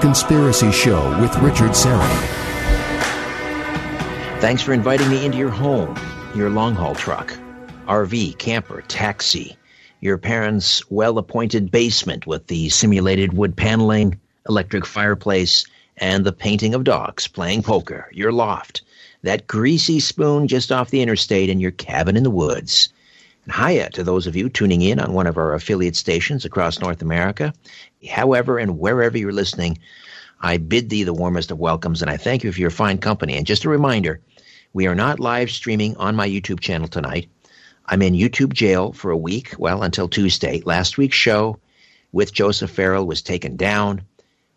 Conspiracy Show with Richard Syrett. Thanks for inviting me into your home, your long haul truck, RV, camper, taxi, your parents' well appointed basement with the simulated wood paneling, electric fireplace, and the painting of dogs playing poker, your loft, that greasy spoon just off the interstate, and your cabin in the woods. And hiya to those of you tuning in on one of our affiliate stations across North America. However and wherever you're listening, I bid thee the warmest of welcomes and I thank you for your fine company. And just a reminder, we are not live streaming on my YouTube channel tonight. I'm in YouTube jail for a week, well, until Tuesday. Last week's show with Joseph Farrell was taken down.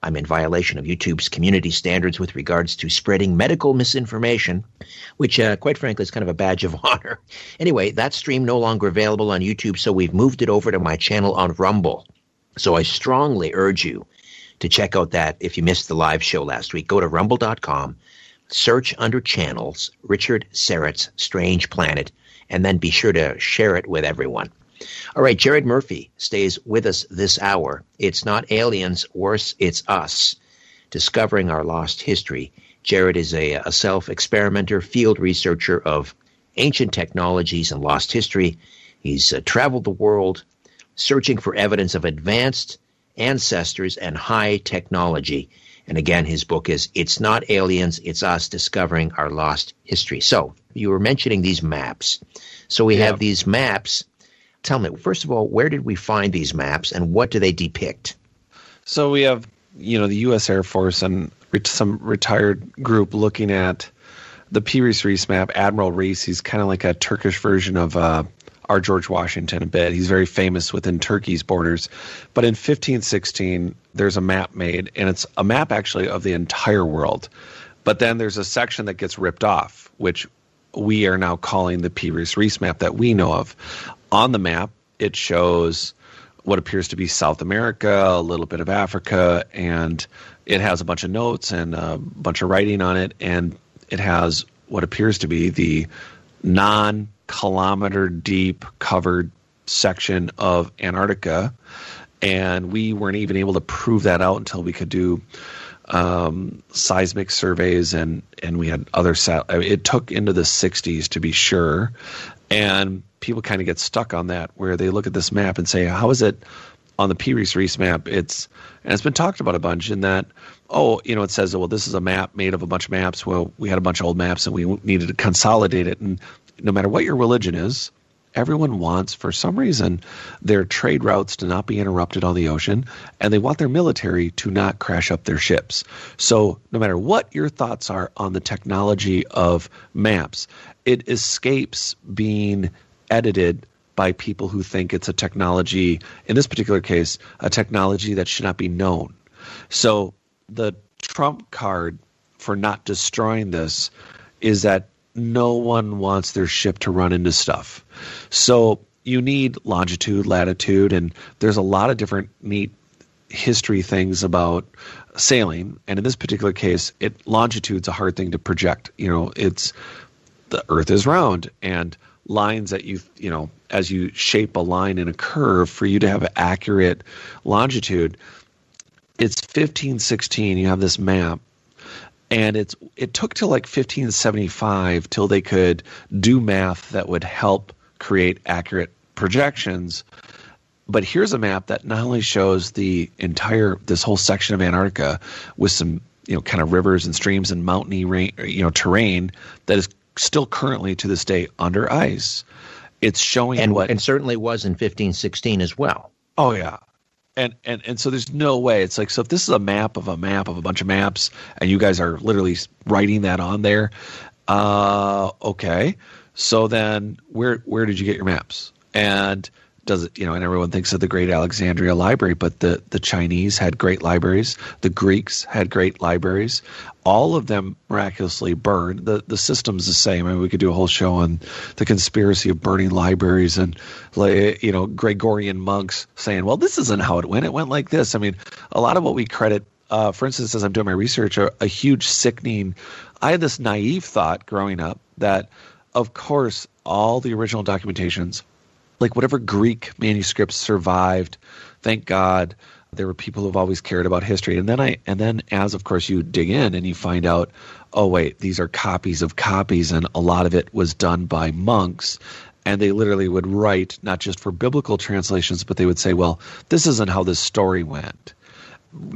I'm in violation of YouTube's community standards with regards to spreading medical misinformation, which, uh, quite frankly, is kind of a badge of honor. Anyway, that stream no longer available on YouTube, so we've moved it over to my channel on Rumble. So I strongly urge you to check out that if you missed the live show last week. Go to rumble.com, search under channels Richard Syrett's Strange Planet, and then be sure to share it with everyone. All right, Jared Murphy stays with us this hour. It's not aliens, worse, it's us. Discovering our lost history. Jared is a, a self experimenter, field researcher of ancient technologies and lost history. He's uh, traveled the world searching for evidence of advanced ancestors and high technology. And again, his book is It's Not Aliens, It's Us Discovering Our Lost History. So, you were mentioning these maps. So, we yeah. have these maps tell me, first of all, where did we find these maps and what do they depict? So we have, you know, the U.S. Air Force and some retired group looking at the Piri Reis map. Admiral Reis, he's kind of like a Turkish version of uh, our George Washington a bit. He's very famous within Turkey's borders. But in 1516, there's a map made, and it's a map actually of the entire world. But then there's a section that gets ripped off, which we are now calling the Piri Reis map that we know of on the map, it shows what appears to be South America, a little bit of Africa, and it has a bunch of notes and a bunch of writing on it, and it has what appears to be the non kilometer deep covered section of Antarctica. And we weren't even able to prove that out until we could do um, seismic surveys and and we had other sat- it took into the 60s to be sure and people kind of get stuck on that where they look at this map and say, how is it on the Piri Reis map? It's and it's been talked about a bunch in that, oh, you know, it says, well, this is a map made of a bunch of maps. Well, we had a bunch of old maps and we needed to consolidate it. And no matter what your religion is, everyone wants, for some reason, their trade routes to not be interrupted on the ocean, and they want their military to not crash up their ships. So, no matter what your thoughts are on the technology of maps, it escapes being edited by people who think it's a technology, in this particular case, a technology that should not be known. So the trump card for not destroying this is that no one wants their ship to run into stuff. So you need longitude, latitude, and there's a lot of different neat history things about sailing. And in this particular case, it longitude's a hard thing to project. You know, it's the Earth is round, and lines that you you know as you shape a line in a curve for you to have accurate longitude it's 1516 you have this map and it's it took till like 1575 till they could do math that would help create accurate projections but here's a map that not only shows the entire this whole section of antarctica with some you know kind of rivers and streams and mountainy rain, you know terrain that is still currently to this day under ice. It's showing and, what and certainly was in 1516 as well. Oh yeah. And, and and so there's no way. It's like so if this is a map of a map of a bunch of maps and you guys are literally writing that on there uh okay. So then where where did you get your maps? And does it, you know, and everyone thinks of the great Alexandria library, but the, the Chinese had great libraries. The Greeks had great libraries. All of them miraculously burned. The, the system's the same. I mean, we could do a whole show on the conspiracy of burning libraries and, you know, Gregorian monks saying, well, this isn't how it went. It went like this. I mean, a lot of what we credit uh, for instance, as I'm doing my research, a, a, huge sickening. I had this naive thought growing up that, of course, all the original documentations like whatever Greek manuscripts survived, thank God, There were people who've always cared about history, and then I and then as of course you dig in and you find out, oh wait, these are copies of copies, and a lot of it was done by monks, and they literally would write not just for biblical translations, but they would say, well, this isn't how this story went.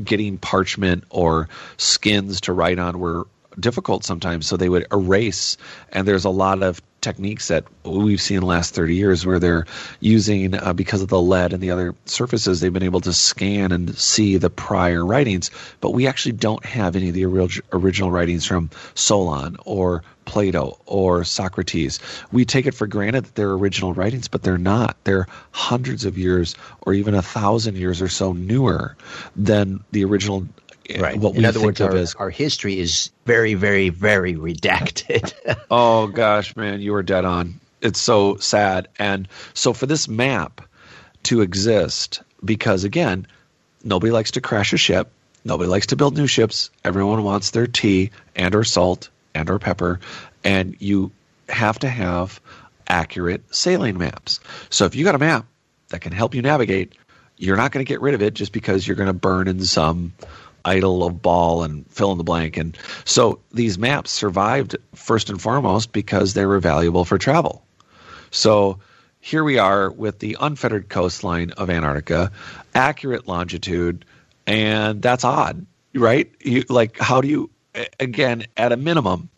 Getting parchment or skins to write on were difficult sometimes, so they would erase. And there's a lot of techniques that we've seen in the last 30 years where they're using, uh, because of the lead and the other surfaces, they've been able to scan and see the prior writings. But we actually don't have any of the original writings from Solon or Plato or Socrates. We take it for granted that they're original writings, but they're not. They're hundreds of years or even a thousand years or so newer than the original right. what In we other think words, of our, as our history is very, very, very redacted. oh gosh, man, you are dead on. It's so sad. And so for this map to exist, because again, nobody likes to crash a ship. Nobody likes to build new ships. Everyone wants their tea and or salt and or pepper. And you have to have accurate sailing maps. So if you got a map that can help you navigate, you're not going to get rid of it just because you're going to burn in some idol of Baal and fill in the blank. And so these maps survived first and foremost because they were valuable for travel. So here we are with the unfettered coastline of Antarctica, accurate longitude, and that's odd, right? You, like, how do you, again, at a minimum,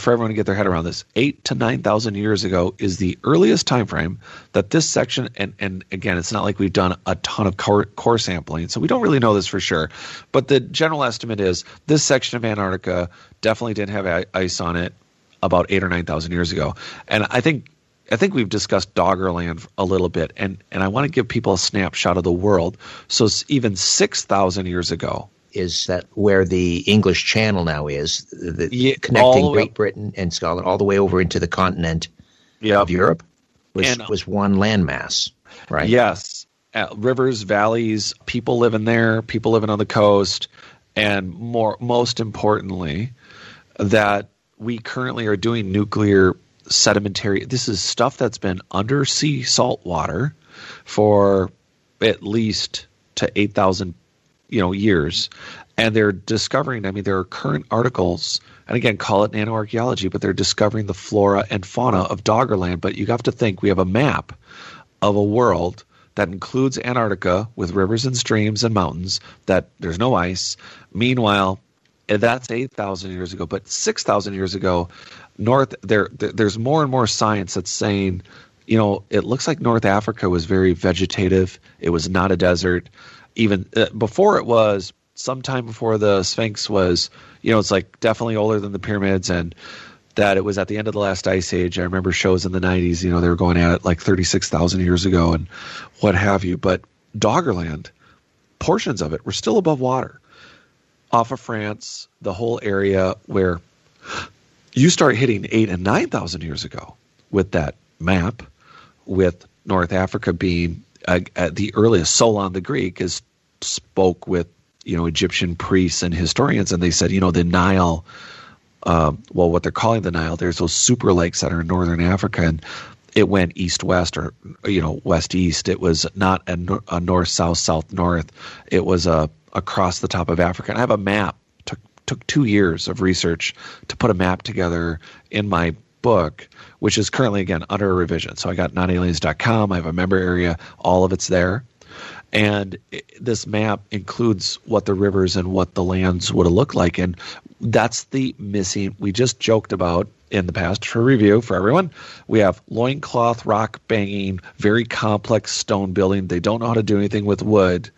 for everyone to get their head around this, eight to nine thousand years ago is the earliest time frame that this section. And and again, it's not like we've done a ton of core, core sampling, so we don't really know this for sure. But the general estimate is this section of Antarctica definitely didn't have ice on it about eight or nine thousand years ago. And I think I think we've discussed Doggerland a little bit, and and I want to give people a snapshot of the world. So even six thousand years ago, is that where the English Channel now is, the, Yeah, connecting Great Britain and Scotland all the way over into the continent yeah, of Europe, was And- was one landmass, right? Yes. Uh, rivers, valleys, people living there, people living on the coast, and more most importantly, that we currently are doing nuclear sedimentary this is stuff that's been under sea salt water for at least to 8,000 you know years and they're discovering i mean there are current articles and again call it nanoarchaeology but they're discovering the flora and fauna of doggerland but you have to think we have a map of a world that includes Antarctica with rivers and streams and mountains that there's no ice. Meanwhile, that's 8,000 years ago, but 6,000 years ago, North there there's more and more science that's saying, you know, it looks like North Africa was very vegetative. It was not a desert. Even uh, before it was, sometime before the Sphinx was, you know, it's like definitely older than the pyramids and that it was at the end of the last ice age. I remember shows in the 90s, you know, they were going at it like 36,000 years ago and what have you. But Doggerland, portions of it were still above water. Off of France, the whole area where you start hitting eight and 9,000 years ago with that map, with North Africa being uh, the earliest. Solon the Greek is spoke with, you know, Egyptian priests and historians, and they said, you know, the Nile um, well, what they're calling the Nile. There's those super lakes that are in northern Africa, and it went east west or you know west east. It was not a, a north south south north. It was a across the top of Africa. And I have a map. took took two years of research to put a map together in my book, which is currently again under revision. So I got nonaliens.com. I have a member area. All of it's there. And this map includes what the rivers and what the lands would have looked like. And that's the missing. We just joked about in the past for review for everyone. We have loincloth, rock banging, very complex stone building. They don't know how to do anything with wood.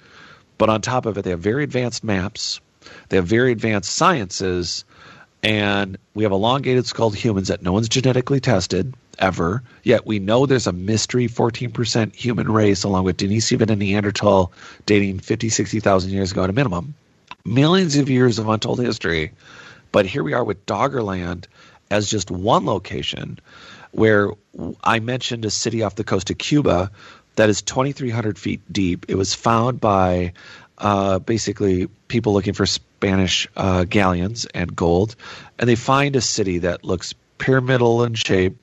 But on top of it, they have very advanced maps, they have very advanced sciences, and we have elongated skulled humans that no one's genetically tested ever. Yet we know there's a mystery 14% human race, along with Denisovan and Neanderthal, dating 50, 60,000 years ago at a minimum. Millions of years of untold history. But here we are with Doggerland as just one location where I mentioned a city off the coast of Cuba that is 2,300 feet deep. It was found by uh, basically people looking for Spanish uh, galleons and gold, and they find a city that looks pyramidal in shape.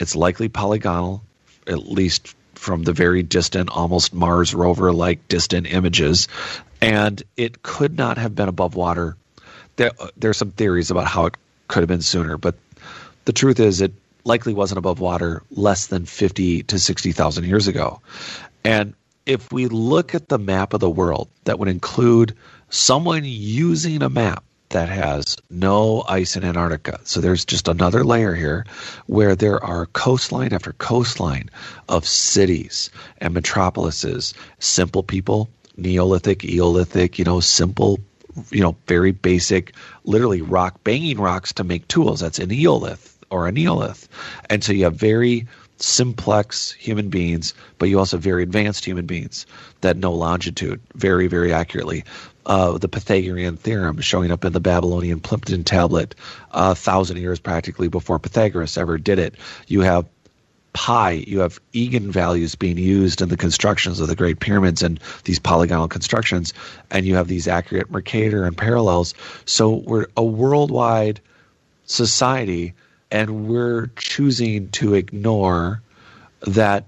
It's likely polygonal, at least from the very distant, almost Mars rover like distant images. And it could not have been above water. There, there are some theories about how it could have been sooner, but the truth is it likely wasn't above water less than 50 to 60,000 years ago. And if we look at the map of the world, that would include someone using a map that has no ice in Antarctica. So there's just another layer here where there are coastline after coastline of cities and metropolises, simple people, Neolithic, Eolithic, you know, simple, you know, very basic, literally rock banging rocks to make tools. That's an Eolith or a Neolith. And so you have very simplex human beings, but you also have very advanced human beings that know longitude very, very accurately. Uh, the Pythagorean theorem showing up in the Babylonian Plimpton tablet a thousand years practically before Pythagoras ever did it. You have pi, you have eigenvalues being used in the constructions of the Great Pyramids and these polygonal constructions, and you have these accurate Mercator and parallels. So we're a worldwide society and we're choosing to ignore that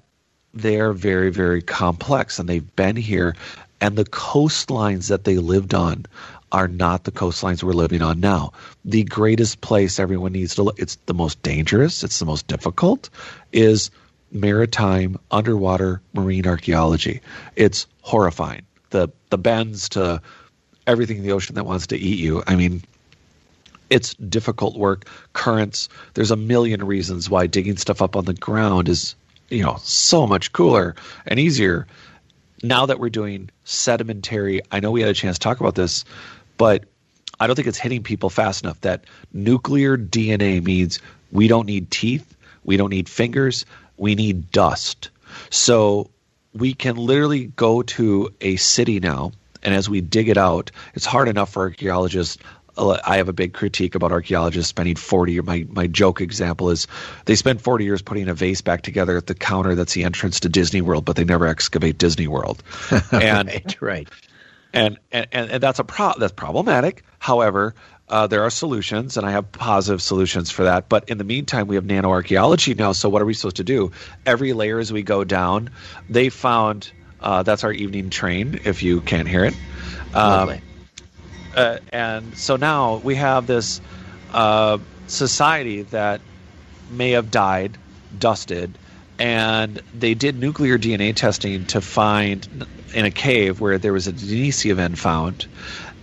they're very, very complex and they've been here. And the coastlines that they lived on are not the coastlines we're living on now. The greatest place everyone needs to look, it's the most dangerous, it's the most difficult, is maritime underwater marine archaeology. It's horrifying. The the bends to everything in the ocean that wants to eat you. I mean, it's difficult work. Currents. There's a million reasons why digging stuff up on the ground is, you know, so much cooler and easier. Now that we're doing sedimentary, I know we had a chance to talk about this, but I don't think it's hitting people fast enough that nuclear DNA means we don't need teeth, we don't need fingers, we need dust. So we can literally go to a city now, and as we dig it out, it's hard enough for archaeologists I have a big critique about archaeologists spending 40 my my joke example is they spend 40 years putting a vase back together at the counter that's the entrance to Disney World but they never excavate Disney World. And right, right. And, and and that's a pro that's problematic. However, uh, there are solutions, and I have positive solutions for that. But in the meantime, we have nanoarchaeology now. So what are we supposed to do? Every layer as we go down, they found uh, that's our evening train. If you can't hear it, um, uh, and so now we have this uh, society that may have died, dusted, and they did nuclear DNA testing to find in a cave where there was a Denisovan found,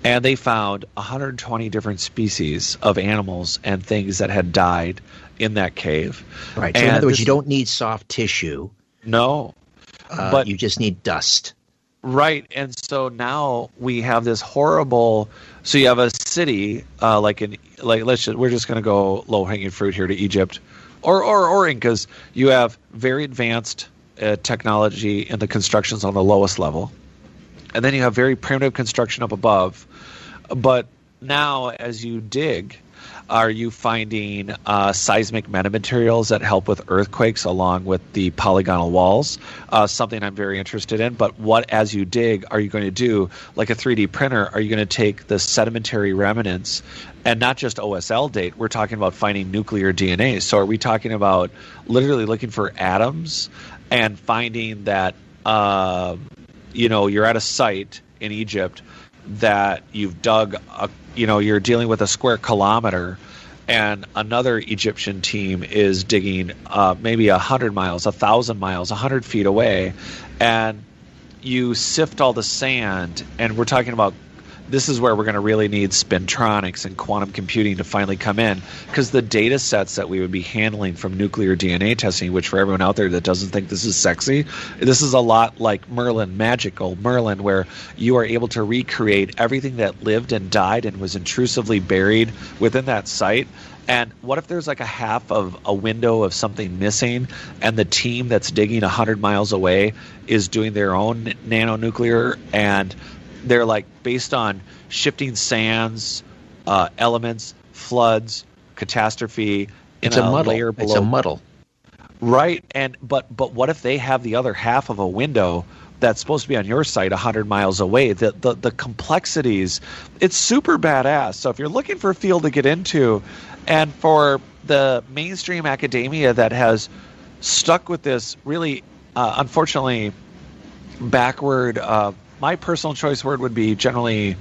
and they found 120 different species of animals and things that had died in that cave. Right. So and in other words, you don't need soft tissue. No. Uh, but you just need dust. Right, and so now we have this horrible. So you have a city uh, like in like let's just, we're just going to go low hanging fruit here to Egypt, or or or Incas. You have very advanced uh, technology in the constructions on the lowest level, and then you have very primitive construction up above. But now, as you dig, are you finding uh, seismic metamaterials that help with earthquakes along with the polygonal walls? Uh, something I'm very interested in. But what, as you dig, are you going to do? Like a 3D printer, are you going to take the sedimentary remnants and not just OSL date? We're talking about finding nuclear DNA. So are we talking about literally looking for atoms and finding that, uh, you know, you're at a site in Egypt that you've dug a, you know you're dealing with a square kilometer and another Egyptian team is digging uh, maybe a hundred miles, a thousand miles, a hundred feet away, and you sift all the sand. And we're talking about this is where we're going to really need spintronics and quantum computing to finally come in because the data sets that we would be handling from nuclear DNA testing, which for everyone out there that doesn't think this is sexy, this is a lot like Merlin, magical Merlin, where you are able to recreate everything that lived and died and was intrusively buried within that site. And what if there's like a half of a window of something missing, and the team that's digging 100 miles away is doing their own nanonuclear and they're like based on shifting sands, uh, elements, floods, catastrophe. It's a, a muddle. It's a muddle. Right, and but but what if they have the other half of a window that's supposed to be on your site 100 miles away? The, the the complexities, it's super badass. So if you're looking for a field to get into, and for the mainstream academia that has stuck with this really uh, unfortunately, backward. Uh, my personal choice word would be generally.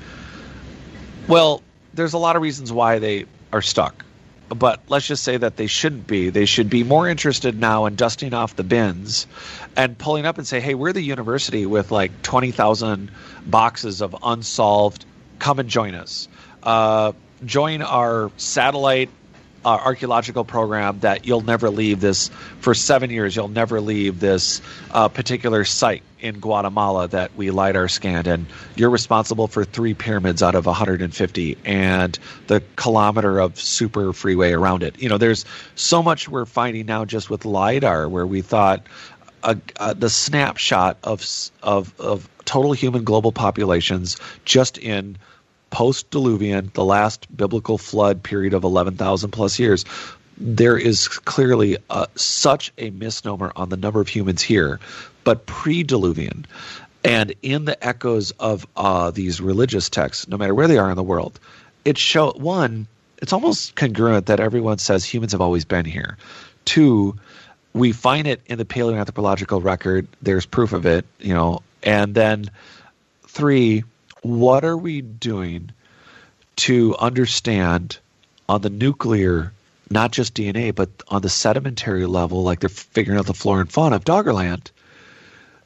Well, there's a lot of reasons why they are stuck, but let's just say that they shouldn't be. They should be more interested now in dusting off the bins and pulling up and say, "Hey, we're the university with like twenty thousand boxes of unsolved. Come and join us. Uh, join our satellite uh, archaeological program that you'll never leave this for seven years. You'll never leave this uh, particular site in Guatemala that we lidar scanned, and you're responsible for three pyramids out of 150 and the kilometer of super freeway around it. You know, there's so much we're finding now just with lidar where we thought. Uh, uh, the snapshot of of of total human global populations just in post diluvian, the last biblical flood period of 11,000 plus years, there is clearly uh, such a misnomer on the number of humans here. But pre diluvian, and in the echoes of uh, these religious texts, no matter where they are in the world, it show one, it's almost congruent that everyone says humans have always been here. Two, we find it in the paleoanthropological record. There's proof of it, you know. And then three, what are we doing to understand on the nuclear, not just DNA, but on the sedimentary level, like they're figuring out the flora and fauna of Doggerland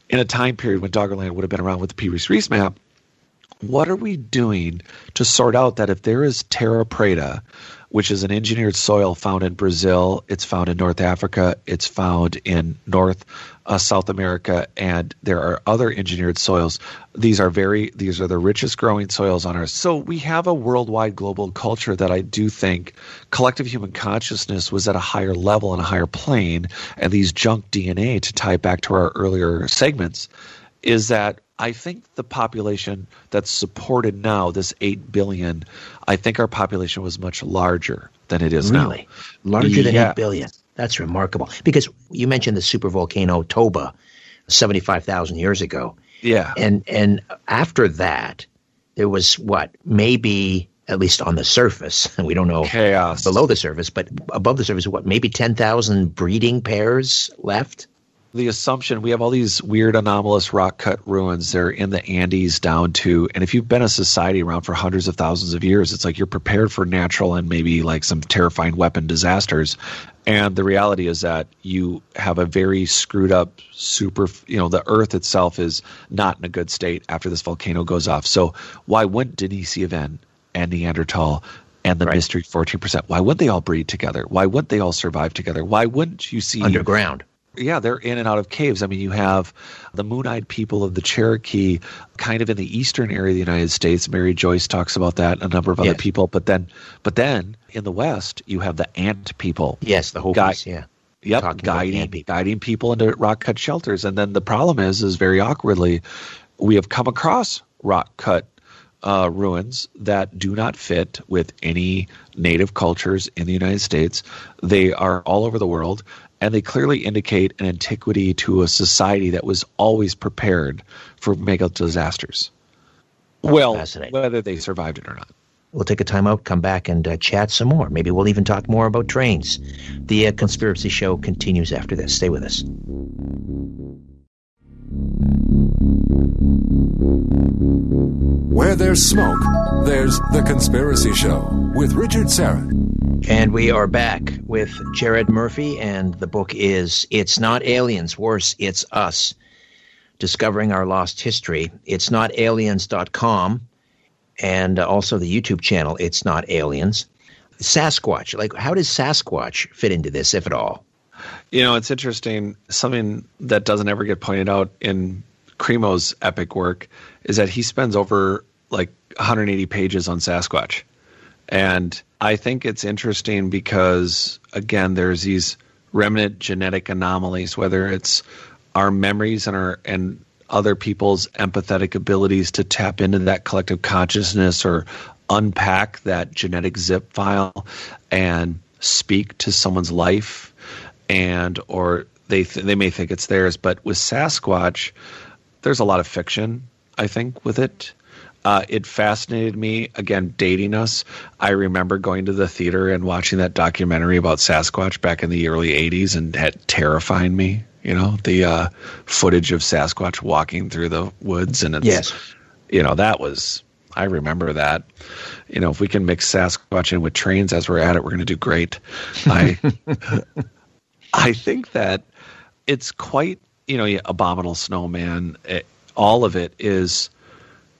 in a time period when Doggerland would have been around with the Pee Reese Reese map? What are we doing to sort out that if there is terra preta, which is an engineered soil found in Brazil. It's found in North Africa. It's found in North uh, South America, and there are other engineered soils. These are very these are the richest growing soils on Earth. So we have a worldwide global culture that I do think collective human consciousness was at a higher level and a higher plane, and these junk DNA to tie back to our earlier segments is that I think the population that's supported now, this 8 billion, I think our population was much larger than it is really? now. Larger than yeah. 8 billion. That's remarkable. Because you mentioned the supervolcano Toba 75,000 years ago. Yeah. And and after that, there was what? Maybe at least on the surface, and we don't know chaos below the surface, but above the surface, what? Maybe 10,000 breeding pairs left? The assumption we have all these weird anomalous rock cut ruins. They're in the andes down to and if you've been a society around for hundreds of thousands of years it's like you're prepared for natural and maybe like some terrifying weapon disasters. And the reality is that you have a very screwed up super you know the earth itself is not in a good state after this volcano goes off. So why wouldn't Denisovan and neanderthal and the right. mystery 14% why would they all breed together? Why would they all survive together? Why wouldn't you see underground yeah, they're in and out of caves. I mean, you have the moon-eyed people of the Cherokee, kind of in the eastern area of the United States. Mary Joyce talks about that, a number of other yes. people. But then, but then in the West, you have the ant people. Yes, the Hopis. Gui- yeah. Yep, guiding people. guiding people into rock cut shelters. And then the problem is, is very awkwardly, we have come across rock cut uh, ruins that do not fit with any native cultures in the United States. They are all over the world and they clearly indicate an antiquity to a society that was always prepared for mega disasters. Well, whether they survived it or not. We'll take a time out, come back, and uh, chat some more. Maybe we'll even talk more about trains. The uh, Conspiracy Show continues after this. Stay with us. Where there's smoke, there's The Conspiracy Show with Richard Syrett. And we are back with Jared Murphy, and the book is It's Not Aliens, Worse, It's Us Discovering Our Lost History. It's not aliens.com, and also the YouTube channel, It's Not Aliens. Sasquatch, like, how does Sasquatch fit into this, if at all? You know, it's interesting. Something that doesn't ever get pointed out in Cremo's epic work is that he spends over like 180 pages on Sasquatch. And I think it's interesting because, again, there's these remnant genetic anomalies, whether it's our memories and our and other people's empathetic abilities to tap into that collective consciousness or unpack that genetic zip file and speak to someone's life and or they th- they may think it's theirs but with Sasquatch there's a lot of fiction, I think, with it. Uh, it fascinated me. Again, dating us, I remember going to the theater and watching that documentary about Sasquatch back in the early '80s, and had terrifying me. You know, the uh, footage of Sasquatch walking through the woods, and it's Yes. you know that was I remember that. You know, if we can mix Sasquatch in with trains as we're at it, we're going to do great. I I think that it's quite you know abominable snowman. It, all of it is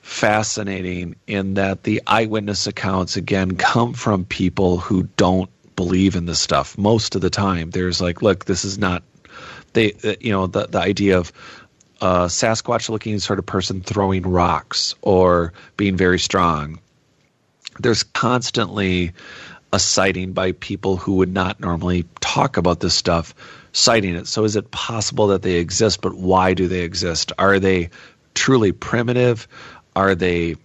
fascinating in that the eyewitness accounts again come from people who don't believe in this stuff most of the time there's like look this is not they uh, you know the the idea of a Sasquatch looking sort of person throwing rocks or being very strong. There's constantly a sighting by people who would not normally talk about this stuff, citing it. So is it possible that they exist, but why do they exist? Are they truly primitive? Are they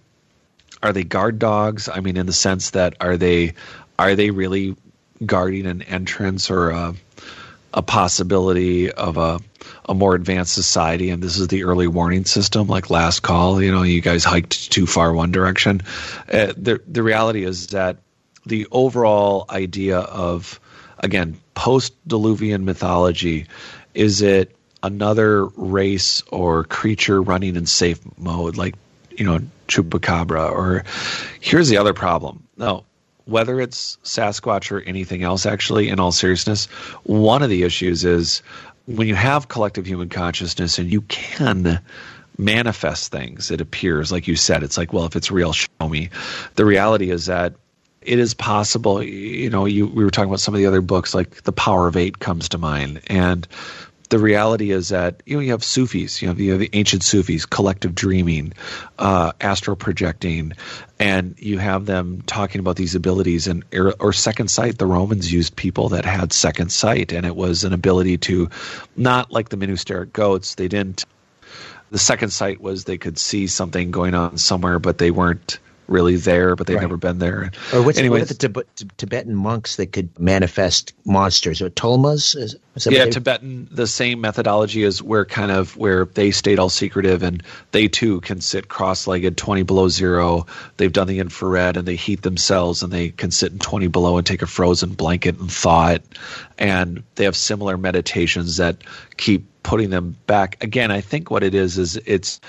are they guard dogs? I mean, in the sense that are they are they really guarding an entrance or a, a possibility of a a more advanced society? And this is the early warning system like last call you know you guys hiked too far one direction. Uh, the the reality is that the overall idea of again post diluvian mythology is it another race or creature running in safe mode? Like you know chupacabra or here's the other problem no whether it's sasquatch or anything else actually in all seriousness one of the issues is when you have collective human consciousness and you can manifest things, it appears, like you said, it's like, well, if it's real, show me. The reality is that it is possible, you know, you we were talking about some of the other books, like The Power of Eight comes to mind. And the reality is that you know you have Sufis, you have, you have the ancient Sufis, collective dreaming, uh, astral projecting, and you have them talking about these abilities and or, or second sight. The Romans used people that had second sight, and it was an ability to, not like the Minusteric goats. They didn't. The second sight was they could see something going on somewhere, but they weren't really there, but they've Right. never been there. Or what's Anyways, what are the Tib- Tib- Tibetan monks that could manifest monsters or tolmas? Is, is yeah, Tibetan, the same methodology is where kind of where they stayed all secretive and they too can sit cross-legged 20 below zero. They've done the infrared and they heat themselves and they can sit in 20 below and take a frozen blanket and thaw it. And they have similar meditations that keep putting them back. Again, I think what it is is it's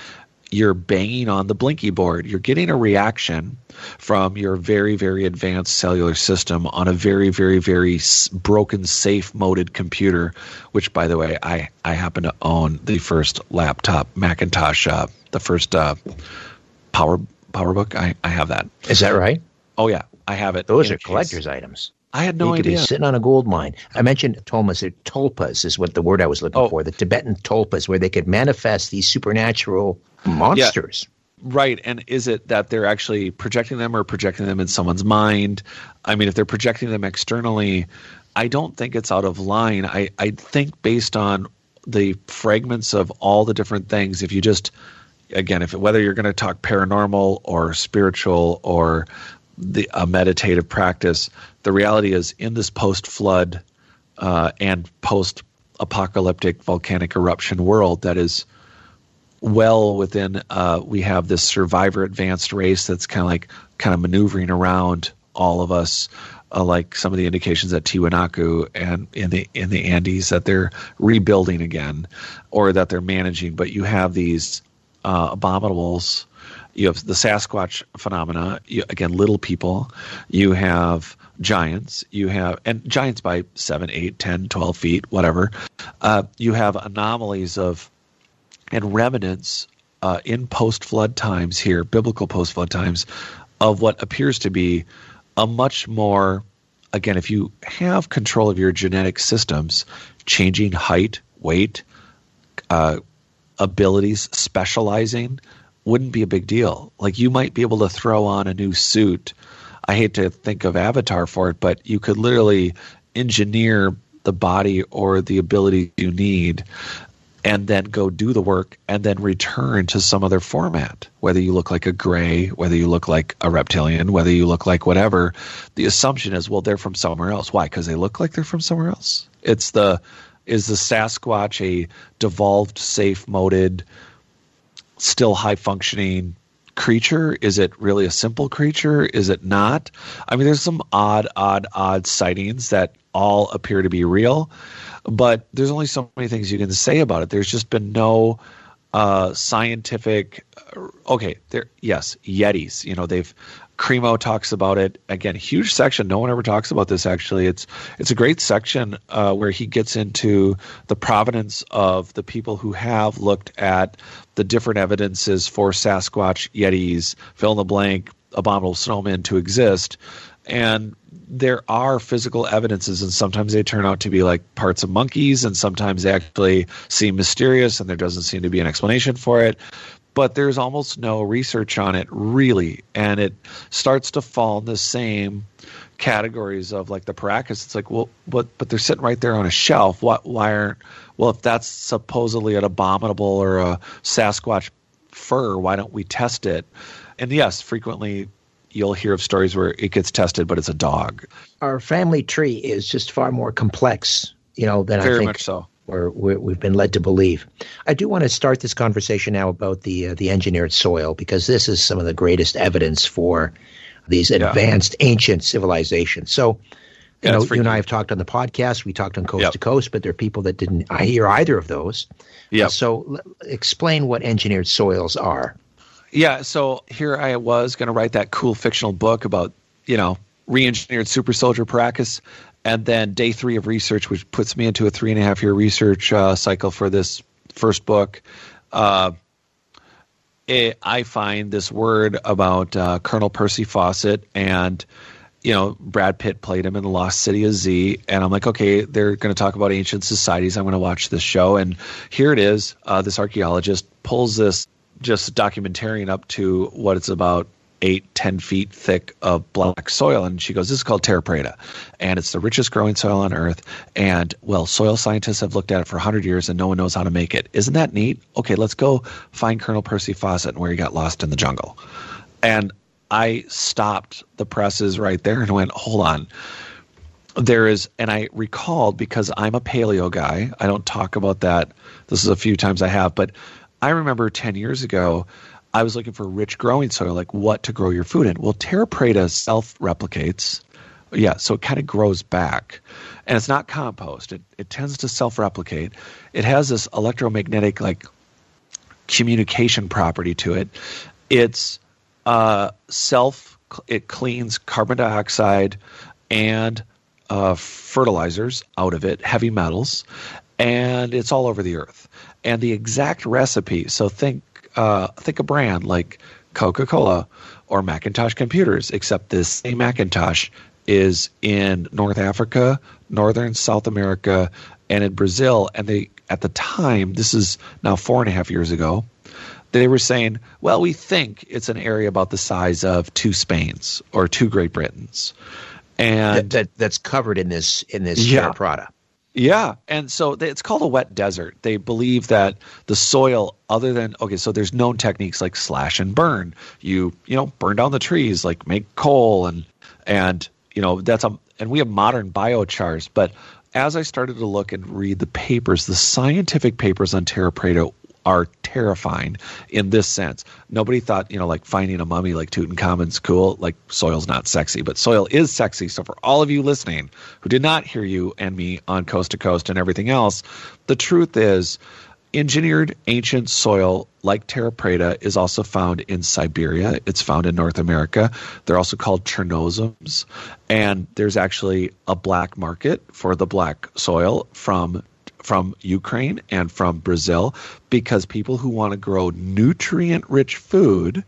you're banging on the blinky board. You're getting a reaction from your very, very advanced cellular system on a very, very, very broken, safe moded computer. Which, by the way, I I happen to own the first laptop Macintosh, uh, the first uh, Power PowerBook. I I have that. is that right? Oh yeah, I have it. Those are a case. collector's items. I had no you could idea. be sitting on a gold mine. I mentioned tolmas. They're tulpas is what the word I was looking Oh. for. The Tibetan tulpas, where they could manifest these supernatural monsters. Right. And is it that they're actually projecting them or projecting them in someone's mind? I mean, if they're projecting them externally, I don't think it's out of line. I, I think based on the fragments of all the different things, if you just, again, if whether you're going to talk paranormal or spiritual or the a meditative practice, the reality is in this post flood uh, and post apocalyptic volcanic eruption world that is well within uh, we have this survivor advanced race that's kind of like kind of maneuvering around all of us uh, like some of the indications at Tiwanaku and in the in the Andes that they're rebuilding again or that they're managing. But you have these uh, abominables. You have the Sasquatch phenomena. You, again little people. You have giants. You have and giants by 7 8 10 12 feet whatever. Uh, you have anomalies of and remnants uh, in post flood times here, biblical post flood times, of what appears to be a much more, again, if you have control of your genetic systems, changing height, weight, uh, abilities, specializing, wouldn't be a big deal. Like you might be able to throw on a new suit. I hate to think of Avatar for it, but you could literally engineer the body or the ability you need and then go do the work and then return to some other format. Whether you look like a gray, whether you look like a reptilian, whether you look like whatever, the assumption is, well, they're from somewhere else. Why? Because they look like they're from somewhere else. It's the is the Sasquatch a devolved, safe moded, still high functioning creature? Is it really a simple creature? Is it not? I mean, there's some odd, odd, odd sightings that all appear to be real, but there's only so many things you can say about it. There's just been no uh, scientific. Okay, there. Yes, Yetis. You know, they've Cremo talks about it again. Huge section. No one ever talks about this. Actually, it's it's a great section uh, where he gets into the provenance of the people who have looked at the different evidences for Sasquatch, Yetis, fill in the blank, abominable snowmen to exist, and there are physical evidences, and sometimes they turn out to be like parts of monkeys, and sometimes they actually seem mysterious, and there doesn't seem to be an explanation for it. But there's almost no research on it really. And it starts to fall in the same categories of like the paracas. It's like well but but they're sitting right there on a shelf. What why aren't well if that's supposedly an abominable or a sasquatch fur why don't we test it? And yes frequently you'll hear of stories where it gets tested but it's a dog our family tree is just far more complex you know than very i think much so or we've been led to believe. I do want to start this conversation now about the uh, the engineered soil because this is some of the greatest evidence for these advanced yeah. ancient civilizations. So, you yeah, know, you and I have talked on the podcast. We talked on Coast yep. to Coast, but there are people that didn't I hear either of those. Yeah. Uh, so, l- explain what engineered soils are. Yeah. So here I was going to write that cool fictional book about you know re-engineered super soldier Paracas and then day three of research, which puts me into a three and a half year research uh, cycle for this first book. Uh, it, I find this word about uh, Colonel Percy Fawcett and you know Brad Pitt played him in the Lost City of Z, and I'm like, okay, they're going to talk about ancient societies. I'm going to watch this show, and here it is. Uh, this archaeologist pulls this just a documentarian up to what it's about eight, ten feet thick of black soil. And she goes, This is called terra preta. And it's the richest growing soil on earth. And well, soil scientists have looked at it for 100 years and no one knows how to make it. Isn't that neat? Okay, let's go find Colonel Percy Fawcett and where he got lost in the jungle. And I stopped the presses right there and went, Hold on there is and i recalled because i'm a paleo guy i don't talk about that this is a few times i have but i remember 10 years ago I was looking for rich growing soil, like what to grow your food in. Well, Terra Preta self replicates. Yeah, so it kind of grows back. And it's not compost. It, it tends to self replicate. It has this electromagnetic, like, communication property to it. It's uh, self, it cleans carbon dioxide and uh, fertilizers out of it, heavy metals, and it's all over the earth. And the exact recipe, so think uh, think a brand like Coca Cola or Macintosh computers, except this same Macintosh is in North Africa, Northern South America, and in Brazil. And they, at the time, this is now four and a half years ago, they were saying, well, we think it's an area about the size of two Spains or two Great Britains. And that, that that's covered in this in this yeah, Prada. Yeah, and so it's called a wet desert. They believe that the soil, other than okay, so there's known techniques like slash and burn. You you know burn down the trees, like make coal, and and you know that's a and we have modern biochars. But as I started to look and read the papers, the scientific papers on Terra Preta are terrifying in this sense. Nobody thought, you know, like finding a mummy like Tutankhamun's cool. Like soil's not sexy, but soil is sexy. So for all of you listening who did not hear you and me on Coast to Coast and everything else, the truth is engineered ancient soil like terra preta is also found in Siberia. It's found in North America. They're also called Chernozems. And there's actually a black market for the black soil from from Ukraine and from Brazil because people who want to grow nutrient rich food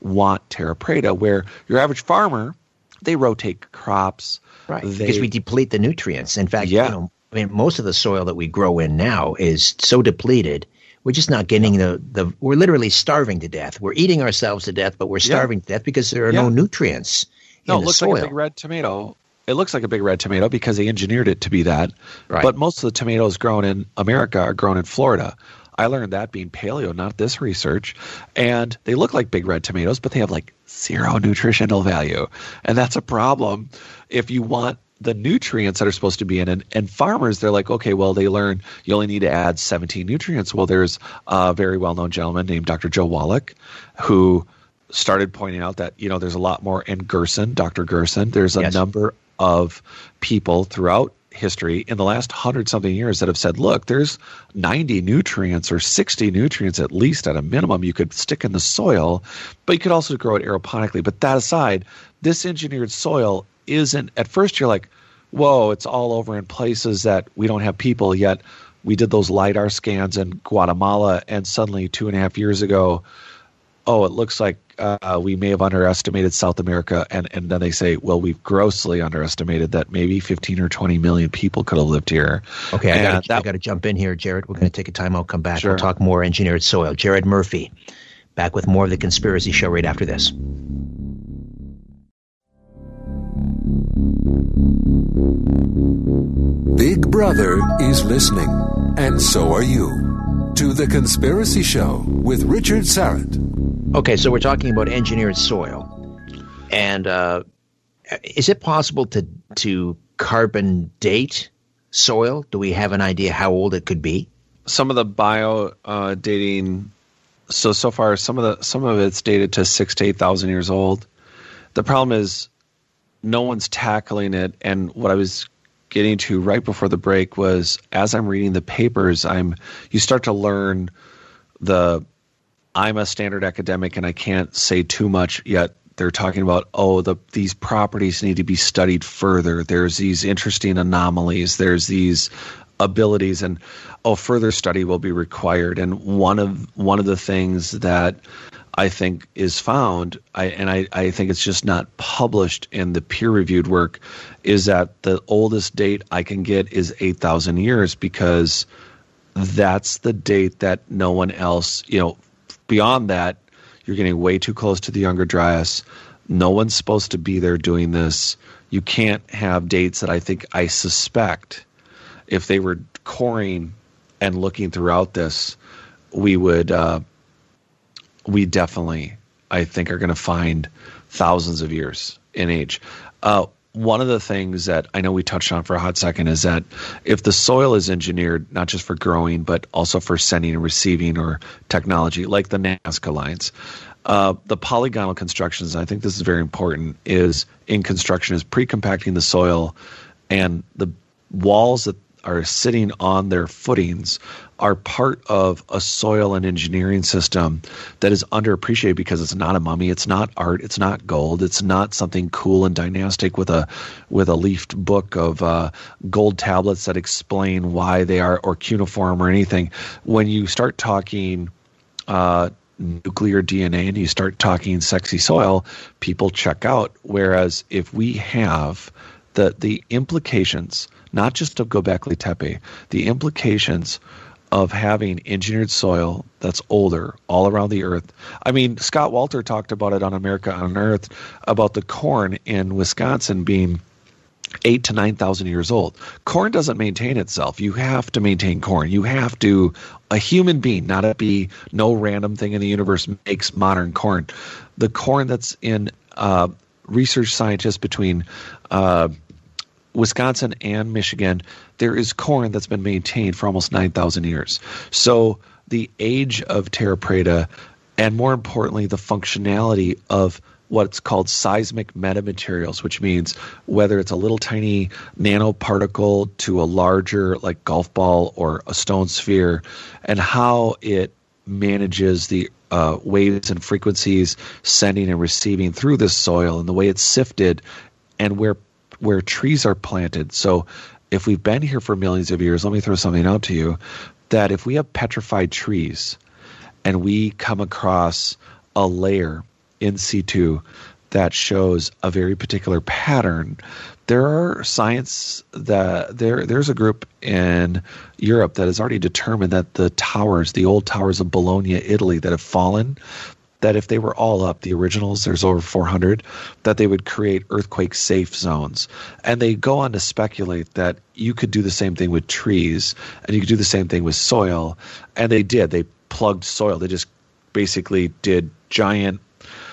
want terra preta, where your average farmer, they rotate crops. Right. They, because we deplete the nutrients. In fact, yeah. you know, I mean, most of the soil that we grow in now is so depleted. We're just not getting the, the we're literally starving to death. We're eating ourselves to death, but we're starving yeah. to death because there are yeah. no nutrients. No, it looks soil. like a big red tomato it looks like a big red tomato because they engineered it to be that. Right. But most of the tomatoes grown in America are grown in Florida. I learned that being paleo, not this research. And they look like big red tomatoes, but they have like zero nutritional value. And that's a problem if you want the nutrients that are supposed to be in it. And farmers, they're like, okay, well, they learn you only need to add 17 nutrients. Well, there's a very well known gentleman named Dr. Joel Wallach who started pointing out that you know there's a lot more and Gerson, Dr. Gerson, there's a Yes. number of people throughout history in the last hundred something years that have said, look, there's 90 nutrients or 60 nutrients at least at a minimum you could stick in the soil, but you could also grow it aeroponically. But that aside, this engineered soil isn't at first you're like, whoa, it's all over in places that we don't have people yet. We did those LIDAR scans in Guatemala, and suddenly two and a half years ago, oh, it looks like uh, we may have underestimated South America. And, and then they say, well, we've grossly underestimated that maybe 15 or 20 million people could have lived here. Okay, I And got I got to jump in here, Jared. We're going to take a time out, come back. Sure. We'll talk more engineered soil. Jared Murphy, back with more of the conspiracy show right after this. Big Brother is listening, and so are you. To The Conspiracy Show with Richard Syrett. Okay, so we're talking about engineered soil, and uh, is it possible to to carbon date soil? Do we have an idea how old it could be? some of the bio uh, dating so so far some of the some of it's dated to six to eight thousand years old the problem is no one's tackling it and what i was getting to right before the break was as i'm reading the papers i'm you start to learn the i'm a standard academic and i can't say too much yet they're talking about oh the these properties need to be studied further. There's these interesting anomalies. There's these abilities and oh further study will be required. And one of one of the things that I think is found I and I, I think it's just not published in the peer reviewed work is that the oldest date I can get is 8000 years because that's the date that no one else you know beyond that you're getting way too close to the younger dryas no one's supposed to be there doing this you can't have dates that I think I suspect if they were coring and looking throughout this, we would uh, we definitely I think are going to find thousands of years in age. Uh, one of the things that I know we touched on for a hot second is that if the soil is engineered not just for growing but also for sending and receiving or technology like the Nazca lines, uh, the polygonal constructions, I think this is very important, is in construction is pre-compacting the soil and the walls that are sitting on their footings are part of a soil and engineering system that is underappreciated because it's not a mummy, it's not art, it's not gold, it's not something cool and dynastic with a with a leafed book of uh, gold tablets that explain why they are or cuneiform or anything. When you start talking uh, nuclear DNA and you start talking sexy soil, people check out. Whereas if we have the the implications, not just of Gobekli Tepe, the implications of having engineered soil that's older all around the earth. I mean, Scott Wolter talked about it on America Unearthed about the corn in Wisconsin being eight to nine thousand years old. Corn doesn't maintain itself. You have to maintain corn. You have to. A human being, not a bee, no random thing in the universe makes modern corn. The corn that's in uh, research scientists between uh, Wisconsin and Michigan, there is corn that's been maintained for almost 9,000 years. So the age of Terra Preta, and more importantly, the functionality of what's called seismic metamaterials, which means whether it's a little tiny nanoparticle to a larger, like golf ball or a stone sphere, and how it manages the uh, waves and frequencies sending and receiving through this soil and the way it's sifted and where where trees are planted. So if we've been here for millions of years, let me throw something out to you that if we have petrified trees and we come across a layer in situ that shows a very particular pattern, there are science that there there's a group in Europe that has already determined that the towers, the old towers of Bologna, Italy, that have fallen, that if they were all up, the originals, there's over 400, that they would create earthquake safe zones. And they go on to speculate that you could do the same thing with trees and you could do the same thing with soil. And they did. They plugged soil. They just basically did giant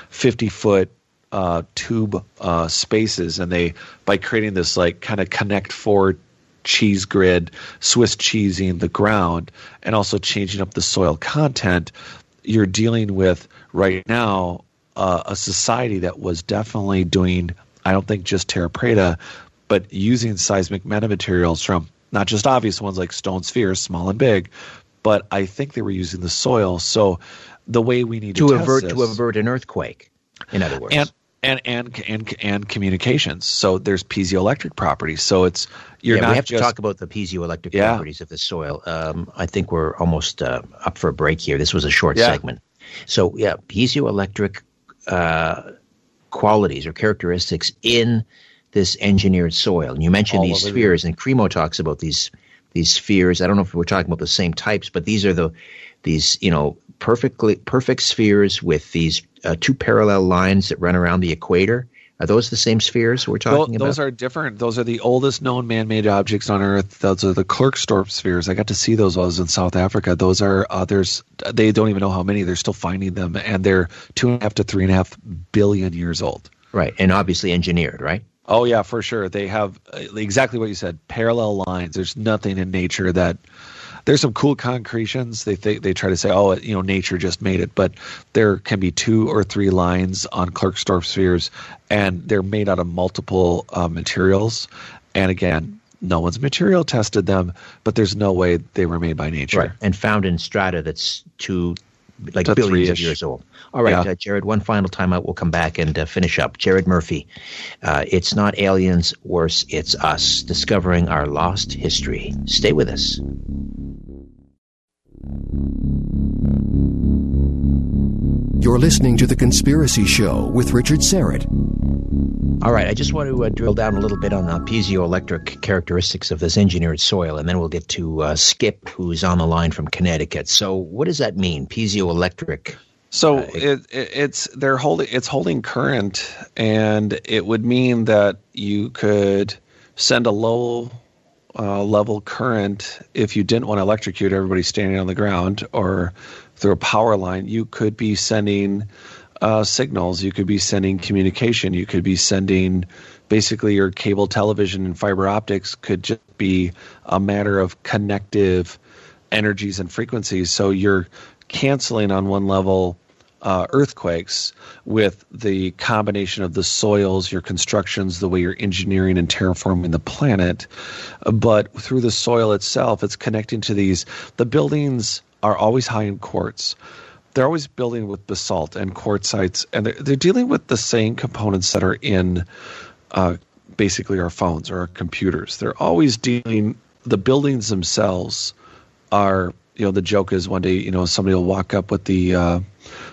50 foot uh, tube uh, spaces. And they, by creating this like kind of connect four cheese grid, Swiss cheesing the ground, and also changing up the soil content, you're dealing with right now uh, a society that was definitely doing, I don't think just terra preta, but using seismic metamaterials from not just obvious ones like stone spheres, small and big, but I think they were using the soil. So the way we need to, to avert this, to avert an earthquake, in other words, and and and and and communications. So there's piezoelectric properties. So it's you're yeah, not we have just, to talk about the piezoelectric Yeah. properties of the soil. Um, I think we're almost uh, up for a break here. This was a short Yeah. segment. So yeah, piezoelectric uh, qualities or characteristics in this engineered soil. And you mentioned All these spheres, and Cremo talks about these these spheres. I don't know if we're talking about the same types, but these are the these you know perfectly perfect spheres with these uh, two parallel lines that run around the equator. Are those the same spheres we're talking about? those are different. Those are the oldest known man-made objects on Earth. Those are the Klerksdorp spheres. I got to see those while I was in South Africa. Those are uh, there's they don't even know how many. They're still finding them, and they're two and a half to three and a half billion years old. right, and obviously engineered, right? Oh yeah, for sure. They have uh, exactly what you said. Parallel lines. There's nothing in nature that. There's some cool concretions. They think they try to say, oh, you know, nature just made it, but there can be two or three lines on Klerksdorp spheres, and they're made out of multiple uh, materials. And again, no one's material tested them, but there's no way they were made by nature. and found in strata that's two, like To billions of three-ish. years old. All right, Yeah. uh, Jared. One final time out. We'll come back and uh, finish up. Jared Murphy. Uh, it's not aliens. Worse, it's us discovering our lost history. Stay with us. You're listening to The Conspiracy Show with Richard Syrett. All right, I just want to uh, drill down a little bit on the piezoelectric characteristics of this engineered soil, and then we'll get to uh, Skip, who's on the line from Connecticut. So, what does that mean, piezoelectric? So Uh, it, it, it's they're holding it's holding current, and it would mean that you could send a low uh, level current if you didn't want to electrocute everybody standing on the ground or through a power line. You could be sending uh, signals. You could be sending communication. You could be sending basically your cable television and fiber optics could just be a matter of connective energies and frequencies. So you're canceling on one level uh, earthquakes with the combination of the soils, your constructions, the way you're engineering and terraforming the planet. But through the soil itself, it's connecting to these. The buildings are always high in quartz. They're always building with basalt and quartzites, and they're, they're dealing with the same components that are in uh, basically our phones or our computers. They're always dealing. The buildings themselves are you know the joke is one day you know somebody will walk up with the uh,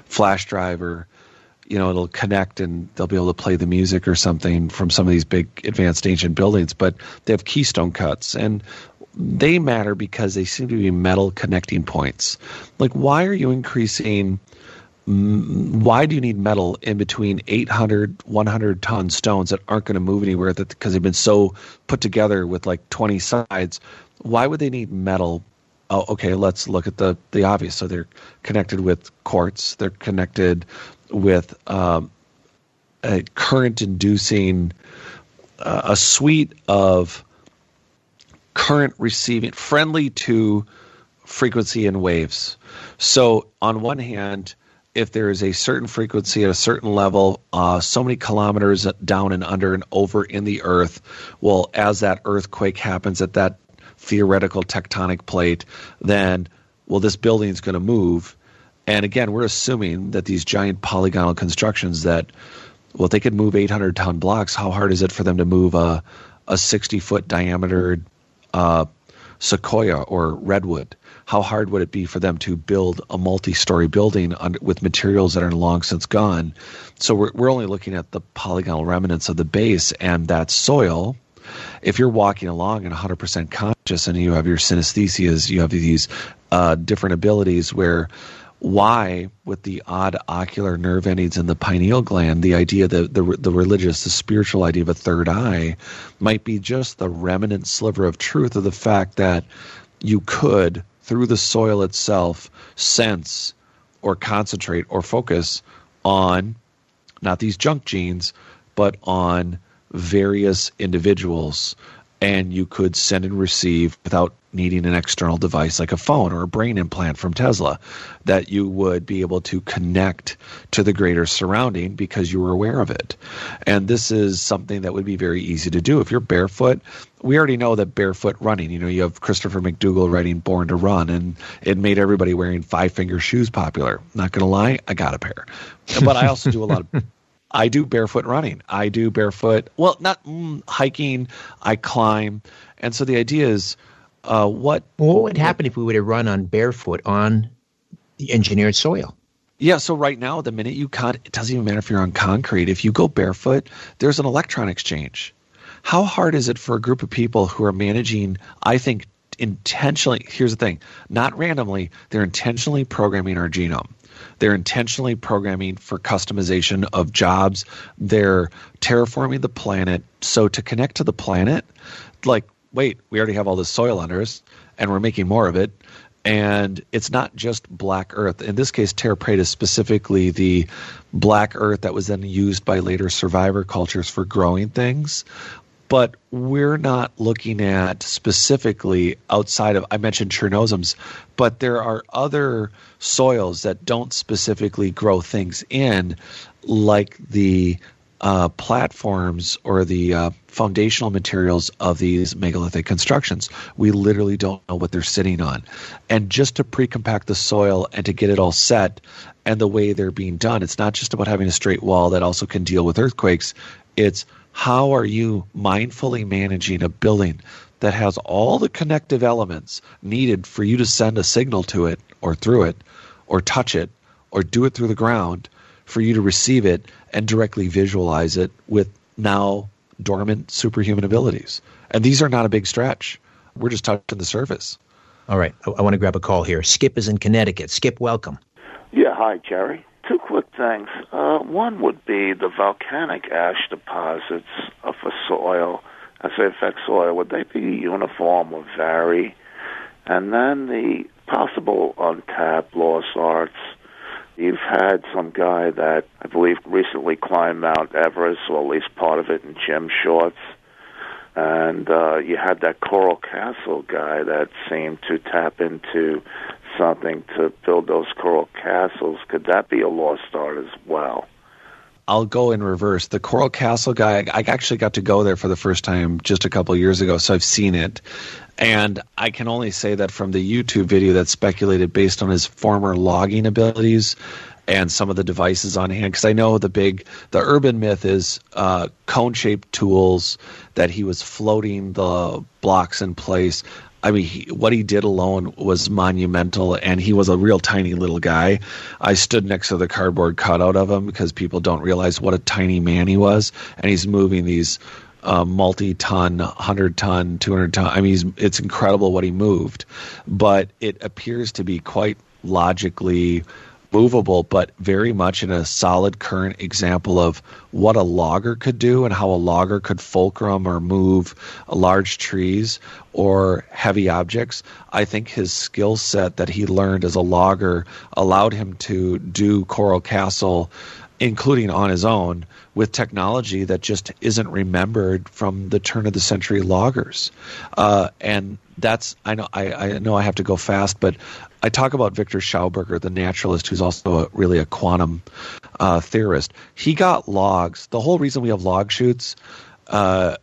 flash drive or you know it'll connect and they'll be able to play the music or something from some of these big advanced ancient buildings but they have keystone cuts and they matter because they seem to be metal connecting points like why are you increasing mm, why do you need metal in between 800 100 ton stones that aren't going to move anywhere that because they've been so put together with like 20 sides why would they need metal oh, okay, let's look at the the obvious. So they're connected with quartz. They're connected with um, a current-inducing uh, a suite of current receiving friendly to frequency and waves. So on one hand, if there is a certain frequency at a certain level, uh, so many kilometers down and under and over in the earth, well, as that earthquake happens at that theoretical tectonic plate, then well, this building is going to move. And again, we're assuming that these giant polygonal constructions that well, they could move 800 ton blocks, how hard is it for them to move a a 60 foot diameter uh, sequoia or redwood? How hard would it be for them to build a multi-story building under, with materials that are long since gone? So we're we're only looking at the polygonal remnants of the base and that soil. If you're walking along and 100% conscious and you have your synesthesias, you have these uh, different abilities where why with the odd ocular nerve endings in the pineal gland the idea that the, the religious the spiritual idea of a third eye might be just the remnant sliver of truth of the fact that you could through the soil itself sense or concentrate or focus on not these junk genes but on various individuals. And you could send and receive without needing an external device like a phone or a brain implant from Tesla, that you would be able to connect to the greater surrounding because you were aware of it. And this is something that would be very easy to do. If you're barefoot, we already know that barefoot running, you know, you have Christopher McDougall writing Born to Run, and it made everybody wearing five finger shoes popular. Not going to lie, I got a pair. But I also do a lot of. I do barefoot running. I do barefoot, well, not mm, hiking, I climb. And so the idea is uh, what. What would happen if we were to run on barefoot on the engineered soil? Yeah, so right now, the minute you cut, it doesn't even matter if you're on concrete. If you go barefoot, there's an electron exchange. How hard is it for a group of people who are managing, I think, intentionally? Here's the thing not randomly, they're intentionally programming our genome. They're intentionally programming for customization of jobs. They're terraforming the planet. So to connect to the planet, like, wait, we already have all this soil under us and we're making more of it. And it's not just black earth. In this case, terra preta is specifically the black earth that was then used by later survivor cultures for growing things but we're not looking at specifically outside of I mentioned Chernozem's, but there are other soils that don't specifically grow things in, like the uh, platforms or the uh, foundational materials of these megalithic constructions. We literally don't know what they're sitting on. And just to pre-compact the soil and to get it all set and the way they're being done, it's not just about having a straight wall that also can deal with earthquakes. It's how are you mindfully managing a building that has all the connective elements needed for you to send a signal to it or through it or touch it or do it through the ground for you to receive it and directly visualize it with now dormant superhuman abilities. And these are not a big stretch. We're just touching the surface. All right. I, I want to grab a call here. Skip is in Connecticut. Skip, welcome. Yeah. Hi, Jerry. Two quick things. Uh, one would be the volcanic ash deposits of a soil, as they affect soil, would they be uniform or vary? And then the possible untapped lost arts. You've had some guy that I believe recently climbed Mount Everest, or at least part of it in gym shorts. And uh, you had that Coral Castle guy that seemed to tap into something to build those coral castles. Could that be a lost art as well? I'll go in reverse. The Coral Castle guy, I actually got to go there for the first time just a couple years ago, so I've seen it. And I can only say that from the YouTube video that's speculated based on his former logging abilities and some of the devices on hand. Because I know the big, the urban myth is uh, cone shaped tools that he was floating the blocks in place. I mean, he, what he did alone was monumental, and he was a real tiny little guy. I stood next to the cardboard cutout of him because people don't realize what a tiny man he was, and he's moving these uh, multi-ton, hundred-ton, two-hundred-ton. I mean, it's incredible what he moved, but it appears to be quite logically movable, but very much in a solid current example of what a logger could do and how a logger could fulcrum or move large trees or heavy objects. I think his skill set that he learned as a logger allowed him to do Coral Castle including on his own, with technology that just isn't remembered from the turn of the century loggers. Uh, and that's I know I, I know I have to go fast, but I talk about Viktor Schauberger, the naturalist, who's also a, really a quantum uh, theorist. He got logs. The whole reason we have log chutes uh,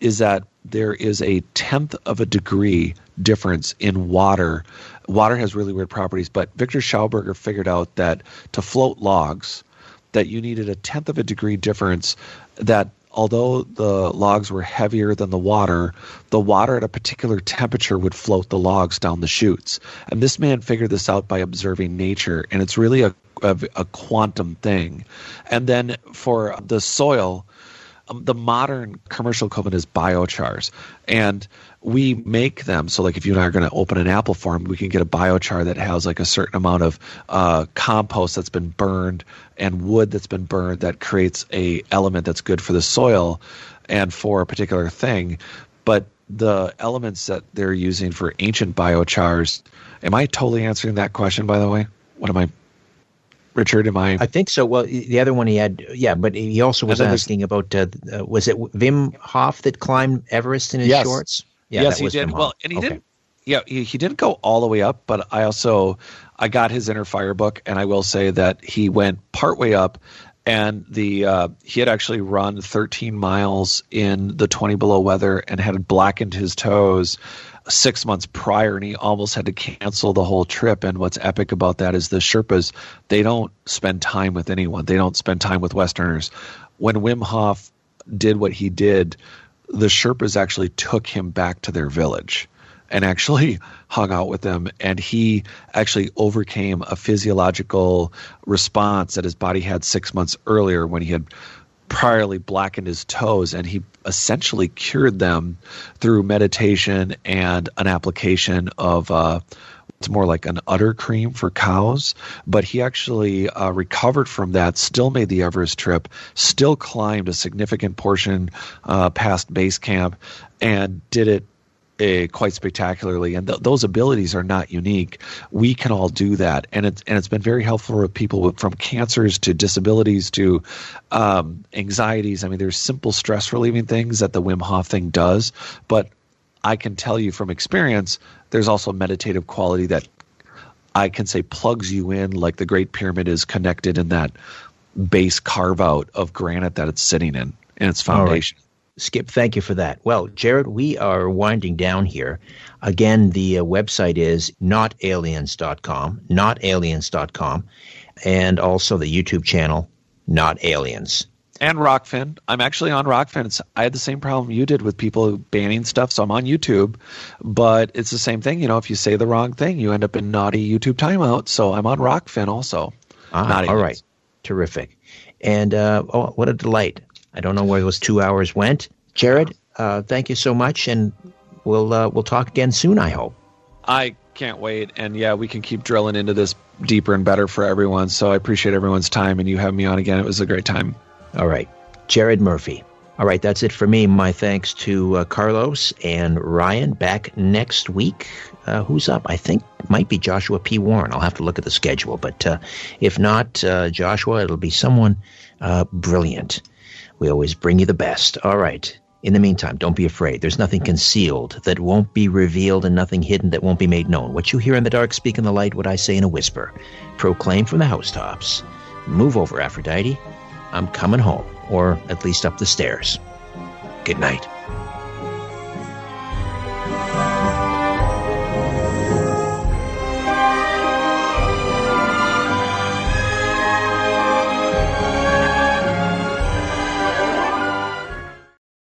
is that there is a tenth of a degree difference in water. Water has really weird properties, but Viktor Schauberger figured out that to float logs, that you needed a tenth of a degree difference that although the logs were heavier than the water, the water at a particular temperature would float the logs down the chutes. And this man figured this out by observing nature, and it's really a, a, a quantum thing. And then for the soil, um, the modern commercial equipment is biochars. And we make them so like if you and i are going to open an apple farm we can get a biochar that has like a certain amount of uh, compost that's been burned and wood that's been burned that creates a element that's good for the soil and for a particular thing but the elements that they're using for ancient biochars am i totally answering that question by the way what am i Richard, am I? I think so. Well, the other one he had, yeah, but he also was asking about uh, was it Wim Hof that climbed Everest in his yes. shorts? Yeah, yes, he did. Well, and he okay. didn't. yeah, he, he didn't go all the way up, but I also I got his inner fire book, and I will say that he went partway up, and the uh, he had actually run 13 miles in the 20 below weather and had blackened his toes six months prior, and he almost had to cancel the whole trip. And what's epic about that is the Sherpas they don't spend time with anyone. They don't spend time with Westerners. When Wim Hof did what he did, the Sherpas actually took him back to their village and actually hung out with them. And he actually overcame a physiological response that his body had six months earlier when he had priorly blackened his toes. And he essentially cured them through meditation and an application of. Uh, it's more like an udder cream for cows. But he actually uh, recovered from that, still made the Everest trip, still climbed a significant portion uh, past base camp, and did it uh, quite spectacularly. And th- those abilities are not unique. We can all do that, and it's and it's been very helpful for people with, from cancers to disabilities to um, anxieties. I mean, there's simple stress relieving things that the Wim Hof thing does, but I can tell you from experience, there's also a meditative quality that I can say plugs you in, like the Great Pyramid is connected in that base carve out of granite that it's sitting in in its foundation. Skip, thank you for that. Well, Jared, we are winding down here. Again, the uh, website is notaliens.com, notaliens.com, and also the YouTube channel, Not Aliens. And Rokfin. I'm actually on Rokfin. It's, I had the same problem you did with people banning stuff, so I'm on YouTube. But it's the same thing. You know, if you say the wrong thing, you end up in naughty YouTube timeout. So I'm on Rokfin also. Ah, all right. Terrific. And uh, oh, what a delight. I don't know where those two hours went. Jared, uh, thank you so much, and we'll uh, we'll talk again soon. I hope. I can't wait, and yeah, we can keep drilling into this deeper and better for everyone. So I appreciate everyone's time, and you having me on again. It was a great time. All right, Jared Murphy. All right, that's it for me. My thanks to uh, Carlos and Ryan. Back next week. Uh, who's up? I think might be Joshua P. Warren. I'll have to look at the schedule, but uh, if not uh, Joshua, it'll be someone uh, brilliant. We always bring you the best. All right. In the meantime, don't be afraid. There's nothing concealed that won't be revealed and nothing hidden that won't be made known. What you hear in the dark, speak in the light, what I say in a whisper. Proclaim from the housetops. Move over, Aphrodite. I'm coming home, or at least up the stairs. Good night.